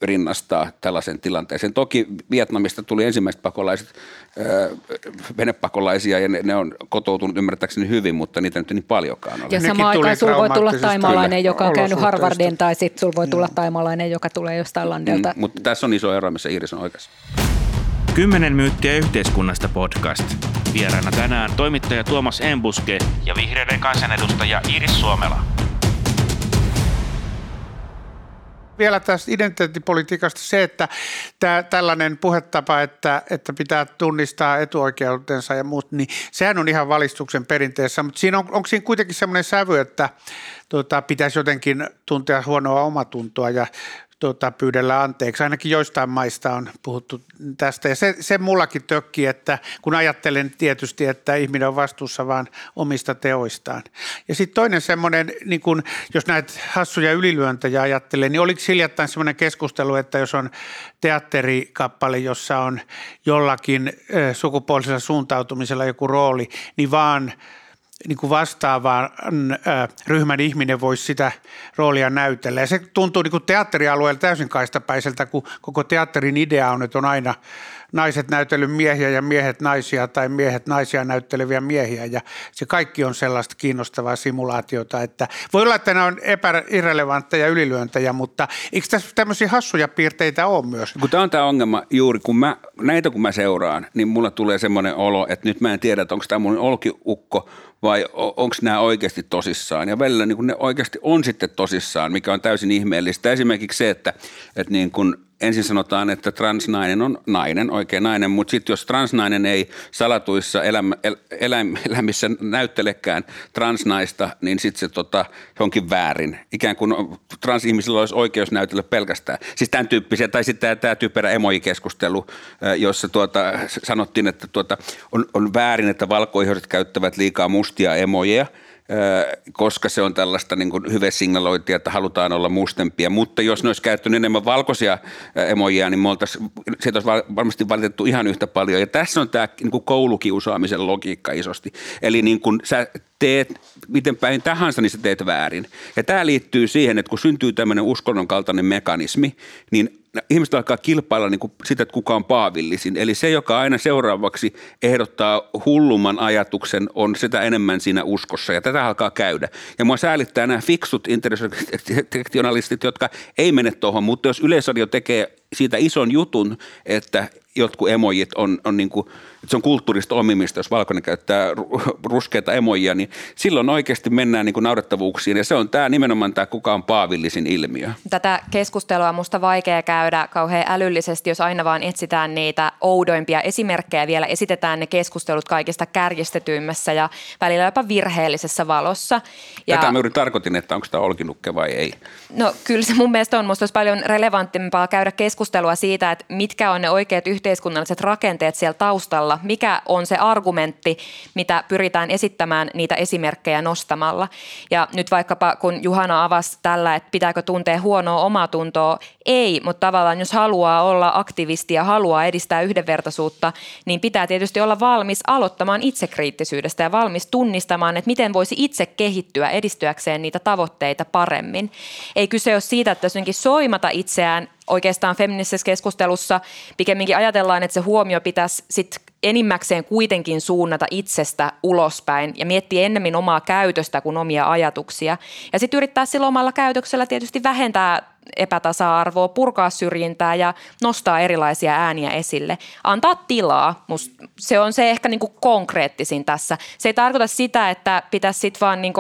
S5: rinnastaa tällaisen tilanteeseen. Toki Vietnamista tuli ensimmäiset pakolaiset, venepakolaisia ja ne, ne on kotoutunut ymmärtääkseni hyvin, mutta niitä nyt ei niin paljonkaan ole.
S4: Ja samaan aikaan sulla voi tulla taimalainen, joka on käynyt Harvardin, tai sitten sulla voi tulla taimalainen, joka tulee jostain landelta.
S5: Mm, mutta tässä on iso ero, missä Iris on oikeassa.
S3: Kymmenen myyttiä yhteiskunnasta podcast. Vieraana tänään toimittaja Tuomas Embuske ja vihreiden kansanedustaja Iris Suomela.
S6: Vielä tästä identiteettipolitiikasta se, että tämä, tällainen puhetapa, että, että pitää tunnistaa etuoikeutensa ja muut, niin sehän on ihan valistuksen perinteessä, mutta siinä on, onko siinä kuitenkin semmoinen sävy, että tuota, pitäisi jotenkin tuntea huonoa omatuntoa ja tuota, pyydellä anteeksi. Ainakin joistain maista on puhuttu tästä ja se, se mullakin tökki, että kun ajattelen tietysti, että ihminen on vastuussa vain omista teoistaan. Ja sitten toinen semmoinen, niin kun, jos näitä hassuja ylilyöntejä ajattelee, niin oliko hiljattain semmoinen keskustelu, että jos on teatterikappale, jossa on jollakin sukupuolisella suuntautumisella joku rooli, niin vaan – niin kuin vastaavan ryhmän ihminen voisi sitä roolia näytellä. Ja se tuntuu niin kuin teatterialueella täysin kaistapäiseltä, kun koko teatterin idea on, että on aina naiset näytellyt miehiä ja miehet naisia tai miehet naisia näytteleviä miehiä. Ja se kaikki on sellaista kiinnostavaa simulaatiota, että voi olla, että nämä on epäirrelevantteja ylilyöntejä, mutta eikö tässä tämmöisiä hassuja piirteitä ole myös?
S5: Kun tämä on tämä ongelma juuri, kun mä, näitä kun mä seuraan, niin mulla tulee semmoinen olo, että nyt mä en tiedä, että onko tämä mun olkiukko vai onko nämä oikeasti tosissaan. Ja välillä niin ne oikeasti on sitten tosissaan, mikä on täysin ihmeellistä. Esimerkiksi se, että, että niin kun ensin sanotaan, että transnainen on nainen, oikein nainen, mutta sitten jos transnainen ei salatuissa elämä, el, eläm, elämissä näyttelekään transnaista, niin sitten se tota, onkin väärin. Ikään kuin transihmisillä olisi oikeus näytellä pelkästään. Siis tämän tyyppisiä, tai sitten tämä typerä emojikeskustelu, jossa tuota, sanottiin, että tuota, on, on väärin, että valkoihoiset käyttävät liikaa mustia emojeja – koska se on tällaista niin kuin hyvesignalointia, että halutaan olla mustempia. Mutta jos ne olisi käyttänyt enemmän valkoisia emojia, niin me sieltä olisi varmasti valitettu ihan yhtä paljon. Ja tässä on tämä niin kuin koulukiusaamisen logiikka isosti. Eli niin kuin sä teet miten päin tahansa, niin sä teet väärin. Ja tämä liittyy siihen, että kun syntyy tämmöinen uskonnon kaltainen mekanismi, niin ihmiset alkaa kilpailla niin kuin sitä, että kuka on paavillisin. Eli se, joka aina seuraavaksi ehdottaa hullumman ajatuksen, on sitä enemmän siinä uskossa. Ja tätä alkaa käydä. Ja mua säälittää nämä fiksut intersektionalistit, jotka ei mene tuohon, mutta jos Yleisradio tekee siitä ison jutun, että jotkut emojit on, on niin kuin, että se on kulttuurista omimista, jos valkoinen käyttää ruskeita emojia, niin silloin oikeasti mennään niin kuin naurettavuuksiin ja se on tämä nimenomaan tämä kuka on paavillisin ilmiö.
S2: Tätä keskustelua on musta vaikea käydä kauhean älyllisesti, jos aina vaan etsitään niitä oudoimpia esimerkkejä vielä esitetään ne keskustelut kaikista kärjistetyimmässä ja välillä jopa virheellisessä valossa.
S5: Ja Tätä mä juuri tarkoitin, että onko tämä olkinukke vai ei.
S2: No kyllä se mun mielestä on. Musta olisi paljon relevanttimpaa käydä keskustelua siitä, että mitkä on ne oikeat yhteiskunnalliset rakenteet siellä taustalla, mikä on se argumentti, mitä pyritään esittämään niitä esimerkkejä nostamalla. Ja nyt vaikkapa kun Juhana avasi tällä, että pitääkö tuntea huonoa omaa tuntoa, ei, mutta tavallaan jos haluaa olla aktivisti ja haluaa edistää yhdenvertaisuutta, niin pitää tietysti olla valmis aloittamaan itsekriittisyydestä ja valmis tunnistamaan, että miten voisi itse kehittyä edistyäkseen niitä tavoitteita paremmin. Ei kyse ole siitä, että soimata itseään oikeastaan feministisessä keskustelussa pikemminkin ajatellaan, että se huomio pitäisi sit enimmäkseen kuitenkin suunnata itsestä ulospäin ja miettiä ennemmin omaa käytöstä kuin omia ajatuksia. Ja sitten yrittää sillä omalla käytöksellä tietysti vähentää epätasa-arvoa, purkaa syrjintää ja nostaa erilaisia ääniä esille. Antaa tilaa, Must se on se ehkä niin konkreettisin tässä. Se ei tarkoita sitä, että pitäisi sitten vaan niin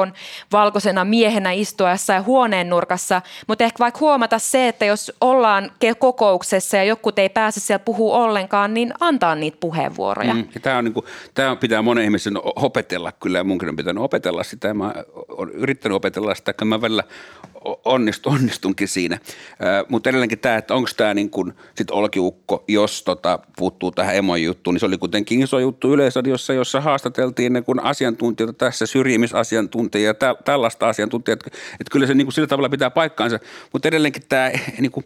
S2: valkoisena miehenä istua jossain huoneen nurkassa, mutta ehkä vaikka huomata se, että jos ollaan kokouksessa ja joku ei pääse siellä puhua ollenkaan, niin antaa niitä puheenvuoroja. Mm,
S5: tämä, on niin kuin, tämä pitää monen ihmisen opetella kyllä munkin on pitänyt opetella sitä. Mä olen yrittänyt opetella sitä, että mä välillä onnistun, onnistunkin siinä. Mutta edelleenkin tämä, että onko tämä niin kuin olkiukko, jos tota, puuttuu tähän emojuttuun, niin se oli kuitenkin iso juttu Yleisradiossa, jossa haastateltiin ne kun asiantuntijoita tässä, syrjimisasiantuntijia ja tällaista asiantuntijaa, että, että kyllä se niin kuin sillä tavalla pitää paikkaansa, mutta edelleenkin tämä niin kuin,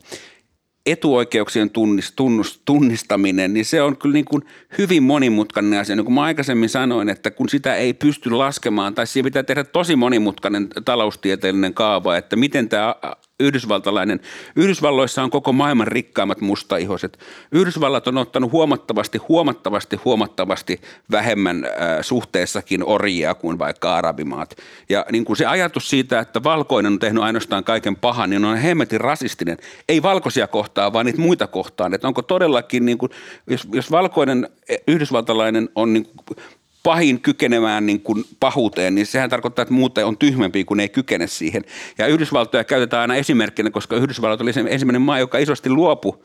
S5: etuoikeuksien tunnist, tunnust, tunnistaminen, niin se on kyllä niin kuin hyvin monimutkainen asia. Niin kuin mä aikaisemmin sanoin, että kun sitä ei pysty laskemaan, tai siihen pitää tehdä tosi monimutkainen taloustieteellinen kaava, että miten tämä yhdysvaltalainen. Yhdysvalloissa on koko maailman rikkaimmat mustaihoset. Yhdysvallat on ottanut huomattavasti, huomattavasti, huomattavasti vähemmän äh, suhteessakin orjia kuin vaikka arabimaat. Ja niin kuin se ajatus siitä, että valkoinen on tehnyt ainoastaan kaiken pahan, niin on hemmetin rasistinen. Ei valkoisia kohtaa, vaan niitä muita kohtaan. Että onko todellakin, niin kuin, jos, jos valkoinen yhdysvaltalainen on niin kuin pahin kykenemään niin kuin pahuuteen, niin sehän tarkoittaa, että muuten on tyhmempi, kun ei kykene siihen. Ja Yhdysvaltoja käytetään aina esimerkkinä, koska Yhdysvallat oli se ensimmäinen maa, joka isosti luopui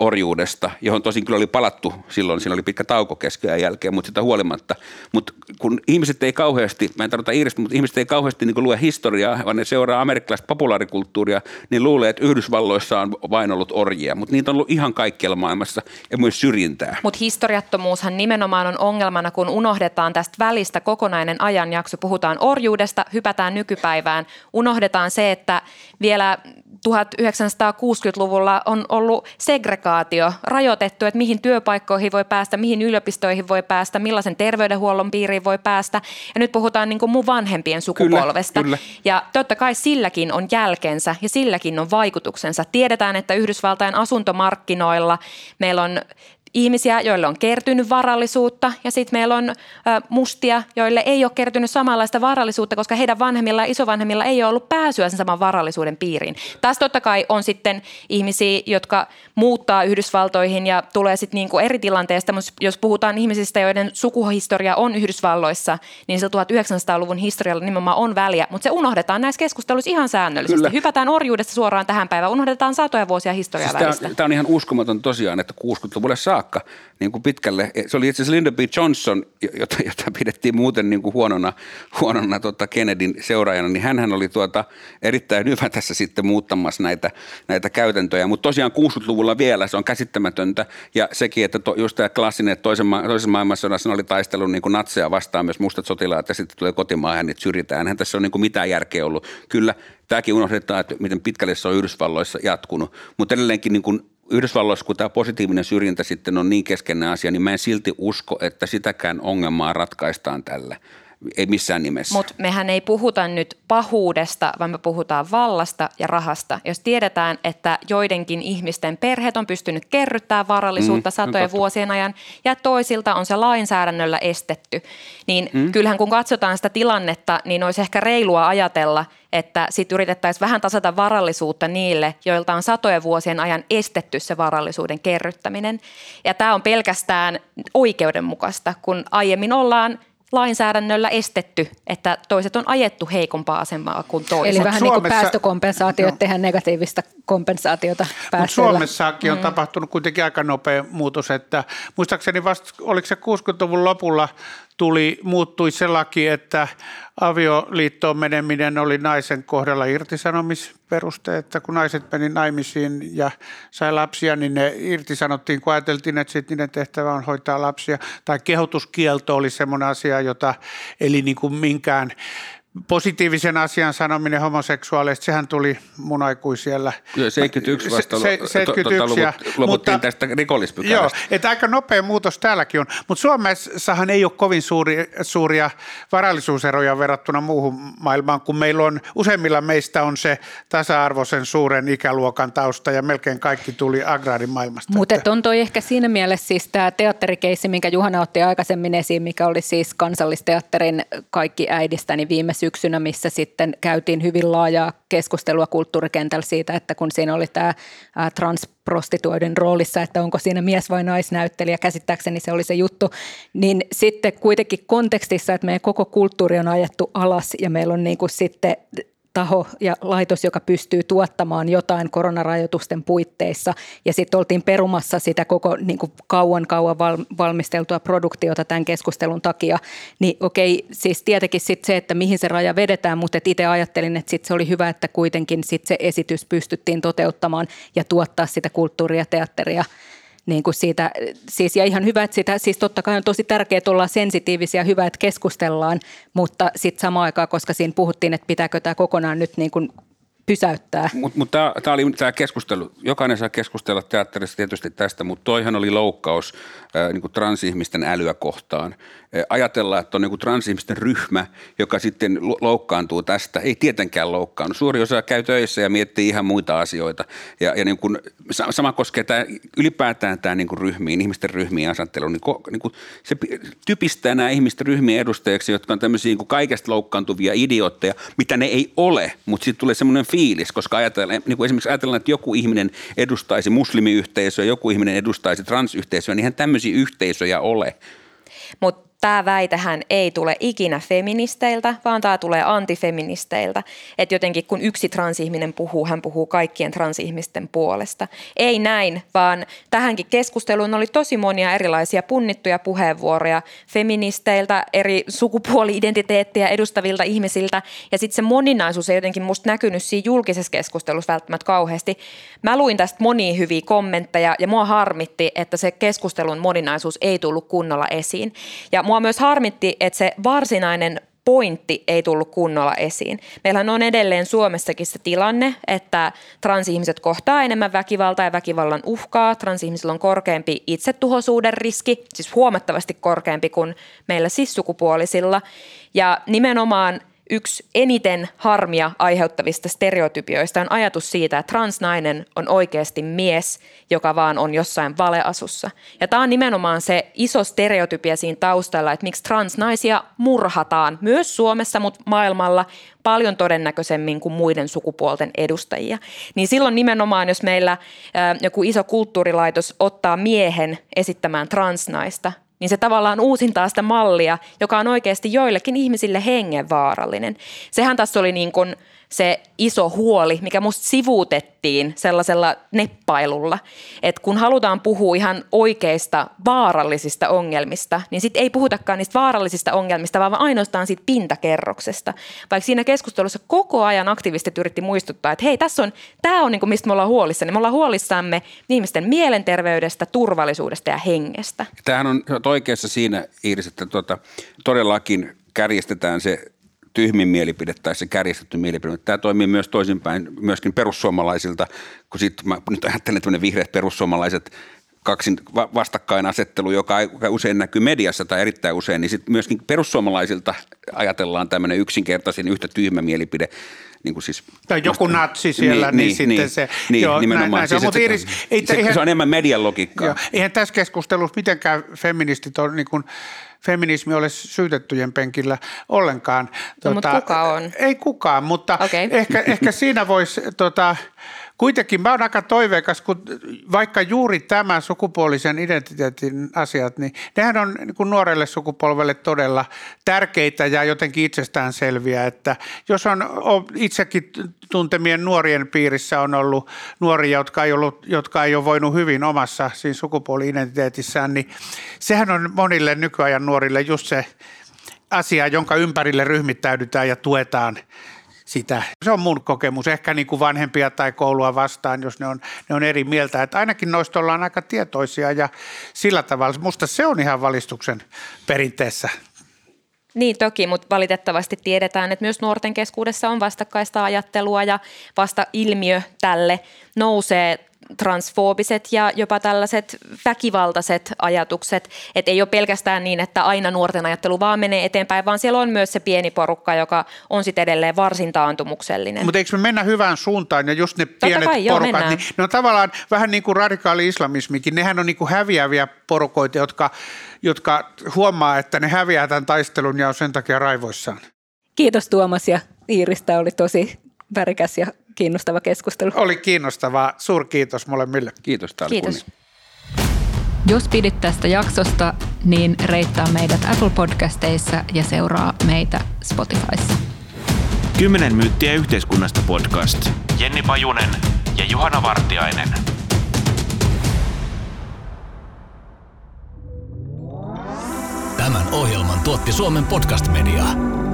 S5: orjuudesta, johon tosin kyllä oli palattu silloin, siinä oli pitkä tauko keskeä jälkeen, mutta sitä huolimatta. Mutta kun ihmiset ei kauheasti, mä en tarkoita Iiristä, mutta ihmiset ei kauheasti niin lue historiaa, vaan ne seuraa amerikkalaista populaarikulttuuria, niin luulee, että Yhdysvalloissa on vain ollut orjia, mutta niitä on ollut ihan kaikkialla maailmassa ja myös syrjintää.
S2: Mutta historiattomuushan nimenomaan on ongelmana, kun unohdetaan tästä välistä kokonainen ajanjakso, puhutaan orjuudesta, hypätään nykypäivään, unohdetaan se, että vielä 1960-luvulla on ollut segregaatio, rajoitettu, että mihin työpaikkoihin voi päästä, mihin yliopistoihin voi päästä, millaisen terveydenhuollon piiriin voi päästä. Ja nyt puhutaan niin kuin mun vanhempien sukupolvesta. Kyllä, kyllä. Ja totta kai silläkin on jälkensä ja silläkin on vaikutuksensa. Tiedetään, että Yhdysvaltain asuntomarkkinoilla meillä on ihmisiä, joille on kertynyt varallisuutta ja sitten meillä on ö, mustia, joille ei ole kertynyt samanlaista varallisuutta, koska heidän vanhemmilla ja isovanhemmilla ei ole ollut pääsyä sen saman varallisuuden piiriin. Tässä totta kai on sitten ihmisiä, jotka muuttaa Yhdysvaltoihin ja tulee sitten niinku eri tilanteesta, mutta jos puhutaan ihmisistä, joiden sukuhistoria on Yhdysvalloissa, niin se 1900-luvun historialla nimenomaan on väliä, mutta se unohdetaan näissä keskusteluissa ihan säännöllisesti. Kyllä. Hypätään orjuudesta suoraan tähän päivään, unohdetaan satoja vuosia historiaa siis välistä.
S5: Tämä on ihan uskomaton tosiaan, että 60-luvulle saakka saakka niin kuin pitkälle. Se oli itse asiassa Lyndon B. Johnson, jota, jota pidettiin muuten niin kuin huonona, huonona tota Kennedyn seuraajana, niin hän oli tuota erittäin hyvä tässä sitten muuttamassa näitä, näitä käytäntöjä. Mutta tosiaan 60-luvulla vielä se on käsittämätöntä ja sekin, että to, just tämä klassinen, että toisen, ma- toisen maailmansodassa oli taistelun niin kuin natseja vastaan myös mustat sotilaat ja sitten tulee kotimaahan niitä syrjitään. Eihän tässä on niin kuin mitään järkeä ollut. Kyllä tämäkin unohdetaan, että miten pitkälle se on Yhdysvalloissa jatkunut, mutta edelleenkin niin kuin Yhdysvalloissa, kun tämä positiivinen syrjintä sitten on niin keskeinen asia, niin mä en silti usko, että sitäkään ongelmaa ratkaistaan tällä. Ei missään nimessä.
S2: Mutta mehän ei puhuta nyt pahuudesta, vaan me puhutaan vallasta ja rahasta. Jos tiedetään, että joidenkin ihmisten perheet on pystynyt kerryttämään varallisuutta mm, satojen vuosien ajan ja toisilta on se lainsäädännöllä estetty, niin mm. kyllähän kun katsotaan sitä tilannetta, niin olisi ehkä reilua ajatella, että sitten yritettäisiin vähän tasata varallisuutta niille, joilta on satojen vuosien ajan estetty se varallisuuden kerryttäminen. Ja tämä on pelkästään oikeudenmukaista, kun aiemmin ollaan lainsäädännöllä estetty, että toiset on ajettu heikompaa asemaa kuin toiset.
S4: Eli vähän Suomessa, niin kuin päästökompensaatio, no. tehdä negatiivista kompensaatiota päästöillä.
S6: Suomessakin on mm. tapahtunut kuitenkin aika nopea muutos, että muistaakseni vasta, oliko se 60-luvun lopulla tuli, muuttui se laki, että avioliittoon meneminen oli naisen kohdalla irtisanomisperuste, että kun naiset meni naimisiin ja sai lapsia, niin ne irtisanottiin, kun ajateltiin, että sitten niiden tehtävä on hoitaa lapsia. Tai kehotuskielto oli semmoinen asia, jota eli niin kuin minkään positiivisen asian sanominen homoseksuaaleista, sehän tuli mun aikuisiellä.
S5: 71 vasta se, 71, ja, luvuttiin mutta, tästä rikollispykälästä.
S6: Joo, että aika nopea muutos täälläkin on, mutta Suomessahan ei ole kovin suuri, suuria varallisuuseroja verrattuna muuhun maailmaan, kun meillä on, useimmilla meistä on se tasa-arvoisen suuren ikäluokan tausta ja melkein kaikki tuli agraarimaailmasta.
S4: Mutta on toi ehkä siinä mielessä siis tämä teatterikeissi, minkä Juhana otti aikaisemmin esiin, mikä oli siis kansallisteatterin kaikki äidistä, niin viime syksynä, missä sitten käytiin hyvin laajaa keskustelua kulttuurikentällä siitä, että kun siinä oli tämä transprostituoiden roolissa, että onko siinä mies vai naisnäyttelijä, käsittääkseni se oli se juttu, niin sitten kuitenkin kontekstissa, että meidän koko kulttuuri on ajettu alas ja meillä on niin kuin sitten taho ja laitos, joka pystyy tuottamaan jotain koronarajoitusten puitteissa. Ja sitten oltiin perumassa sitä koko niin kuin kauan kauan valmisteltua produktiota tämän keskustelun takia. Niin okei, siis tietenkin sit se, että mihin se raja vedetään, mutta itse ajattelin, että sit se oli hyvä, että kuitenkin sit se esitys pystyttiin toteuttamaan ja tuottaa sitä kulttuuria, teatteria – niin kuin siitä, siis ja ihan hyvä, että sitä, siis totta kai on tosi tärkeää, ollaan sensitiivisiä, hyvä, että keskustellaan, mutta sitten samaan aikaan, koska siinä puhuttiin, että pitääkö tämä kokonaan nyt niin kuin pysäyttää.
S5: Mutta mut tämä oli tämä keskustelu, jokainen saa keskustella teatterissa tietysti tästä, mutta toihan oli loukkaus ää, niin transihmisten älyä kohtaan. Ää, ajatellaan, että on niin transihmisten ryhmä, joka sitten loukkaantuu tästä. Ei tietenkään loukkaannu. Suuri osa käy töissä ja miettii ihan muita asioita. Ja, ja niin kuin, sama koskee tämä, ylipäätään tämä niin ryhmiin, ihmisten ryhmiin asettelu. Niin, niin se typistää nämä ihmisten ryhmien edustajiksi, jotka on tämmöisiä niin kaikesta loukkaantuvia idiootteja, mitä ne ei ole, mutta sitten tulee semmoinen fiilis, koska ajatellaan, niin kuin esimerkiksi ajatellaan, että joku ihminen edustaisi muslimiyhteisöä, joku ihminen edustaisi transyhteisöä, niin eihän tämmöisiä yhteisöjä ole.
S2: Mutta tämä väitehän ei tule ikinä feministeiltä, vaan tämä tulee antifeministeiltä. Että jotenkin kun yksi transihminen puhuu, hän puhuu kaikkien transihmisten puolesta. Ei näin, vaan tähänkin keskusteluun oli tosi monia erilaisia punnittuja puheenvuoroja feministeiltä, eri sukupuoli-identiteettiä edustavilta ihmisiltä. Ja sitten se moninaisuus ei jotenkin musta näkynyt siinä julkisessa keskustelussa välttämättä kauheasti. Mä luin tästä monia hyviä kommentteja ja mua harmitti, että se keskustelun moninaisuus ei tullut kunnolla esiin. Ja mua myös harmitti, että se varsinainen pointti ei tullut kunnolla esiin. Meillähän on edelleen Suomessakin se tilanne, että transihmiset kohtaa enemmän väkivaltaa ja väkivallan uhkaa. Transihmisillä on korkeampi itsetuhoisuuden riski, siis huomattavasti korkeampi kuin meillä sissukupuolisilla. Ja nimenomaan – Yksi eniten harmia aiheuttavista stereotypioista on ajatus siitä, että transnainen on oikeasti mies, joka vaan on jossain valeasussa. Ja tämä on nimenomaan se iso stereotypia siinä taustalla, että miksi transnaisia murhataan myös Suomessa, mutta maailmalla paljon todennäköisemmin kuin muiden sukupuolten edustajia. Niin silloin nimenomaan, jos meillä joku iso kulttuurilaitos ottaa miehen esittämään transnaista, niin se tavallaan uusintaa sitä mallia, joka on oikeasti joillekin ihmisille hengenvaarallinen. Sehän tässä oli niin kuin – se iso huoli, mikä musta sivuutettiin sellaisella neppailulla, että kun halutaan puhua ihan oikeista vaarallisista ongelmista, niin sitten ei puhutakaan niistä vaarallisista ongelmista, vaan ainoastaan siitä pintakerroksesta. Vaikka siinä keskustelussa koko ajan aktivistit yritti muistuttaa, että hei, tässä on, tämä on niin kuin mistä me ollaan huolissamme. Me ollaan huolissamme ihmisten mielenterveydestä, turvallisuudesta ja hengestä.
S5: Tämähän on oikeassa siinä, Iiris, että tuota, todellakin kärjestetään se tyhmin mielipide tai se kärjestetty mielipide. Tämä toimii myös toisinpäin myöskin perussuomalaisilta, kun sitten mä nyt ajattelen, että vihreät perussuomalaiset kaksin vastakkainasettelu, joka usein näkyy mediassa tai erittäin usein, niin sitten myöskin perussuomalaisilta ajatellaan tämmöinen yksinkertaisin yhtä tyhmä mielipide.
S6: Niin kuin siis, tai joku natsi siellä, niin, niin, niin sitten niin, se.
S5: Niin, joo, nimenomaan. Näin, näin siis, se, mutta Iris, ei, se, eihän, se on enemmän median logiikkaa. Joo,
S6: eihän tässä keskustelussa mitenkään feministit on niin kuin – feminismi ole syytettyjen penkillä ollenkaan. No,
S2: tuota, mutta kuka on?
S6: Ei kukaan, mutta okay. ehkä, ehkä siinä voisi tota, Kuitenkin mä oon aika toiveikas, kun vaikka juuri tämä sukupuolisen identiteetin asiat, niin nehän on niin kuin nuorelle sukupolvelle todella tärkeitä ja jotenkin itsestäänselviä, että jos on, on itsekin tuntemien nuorien piirissä on ollut nuoria, jotka ei, ollut, jotka ei ole voinut hyvin omassa siinä sukupuoli-identiteetissään, niin sehän on monille nykyajan nuorille just se asia, jonka ympärille ryhmittäydytään ja tuetaan sitä. Se on mun kokemus, ehkä niin kuin vanhempia tai koulua vastaan, jos ne on, ne on eri mieltä. Että ainakin noista ollaan aika tietoisia ja sillä tavalla. Musta se on ihan valistuksen perinteessä
S2: niin toki, mutta valitettavasti tiedetään, että myös nuorten keskuudessa on vastakkaista ajattelua ja vasta ilmiö tälle nousee transfoobiset ja jopa tällaiset väkivaltaiset ajatukset, että ei ole pelkästään niin, että aina nuorten ajattelu vaan menee eteenpäin, vaan siellä on myös se pieni porukka, joka on sitten edelleen varsin taantumuksellinen.
S6: Mutta eikö me mennä hyvään suuntaan ja just ne pienet kai, porukat, joo, niin ne on tavallaan vähän niin kuin radikaali islamismikin, nehän on niin kuin häviäviä porukoita, jotka, jotka huomaa, että ne häviää tämän taistelun ja on sen takia raivoissaan.
S4: Kiitos Tuomas ja Iiristä oli tosi värikäs ja kiinnostava keskustelu.
S6: Oli kiinnostavaa. Suurkiitos molemmille.
S5: Kiitos. Tämä
S2: Kiitos.
S4: Jos pidit tästä jaksosta, niin reittaa meidät Apple Podcasteissa ja seuraa meitä Spotifyssa.
S3: Kymmenen myyttiä yhteiskunnasta podcast. Jenni Pajunen ja Juhana Vartiainen.
S1: Tämän ohjelman tuotti Suomen Podcast Media.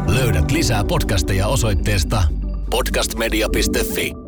S1: Löydät lisää podcasteja osoitteesta podcastmedia.fi.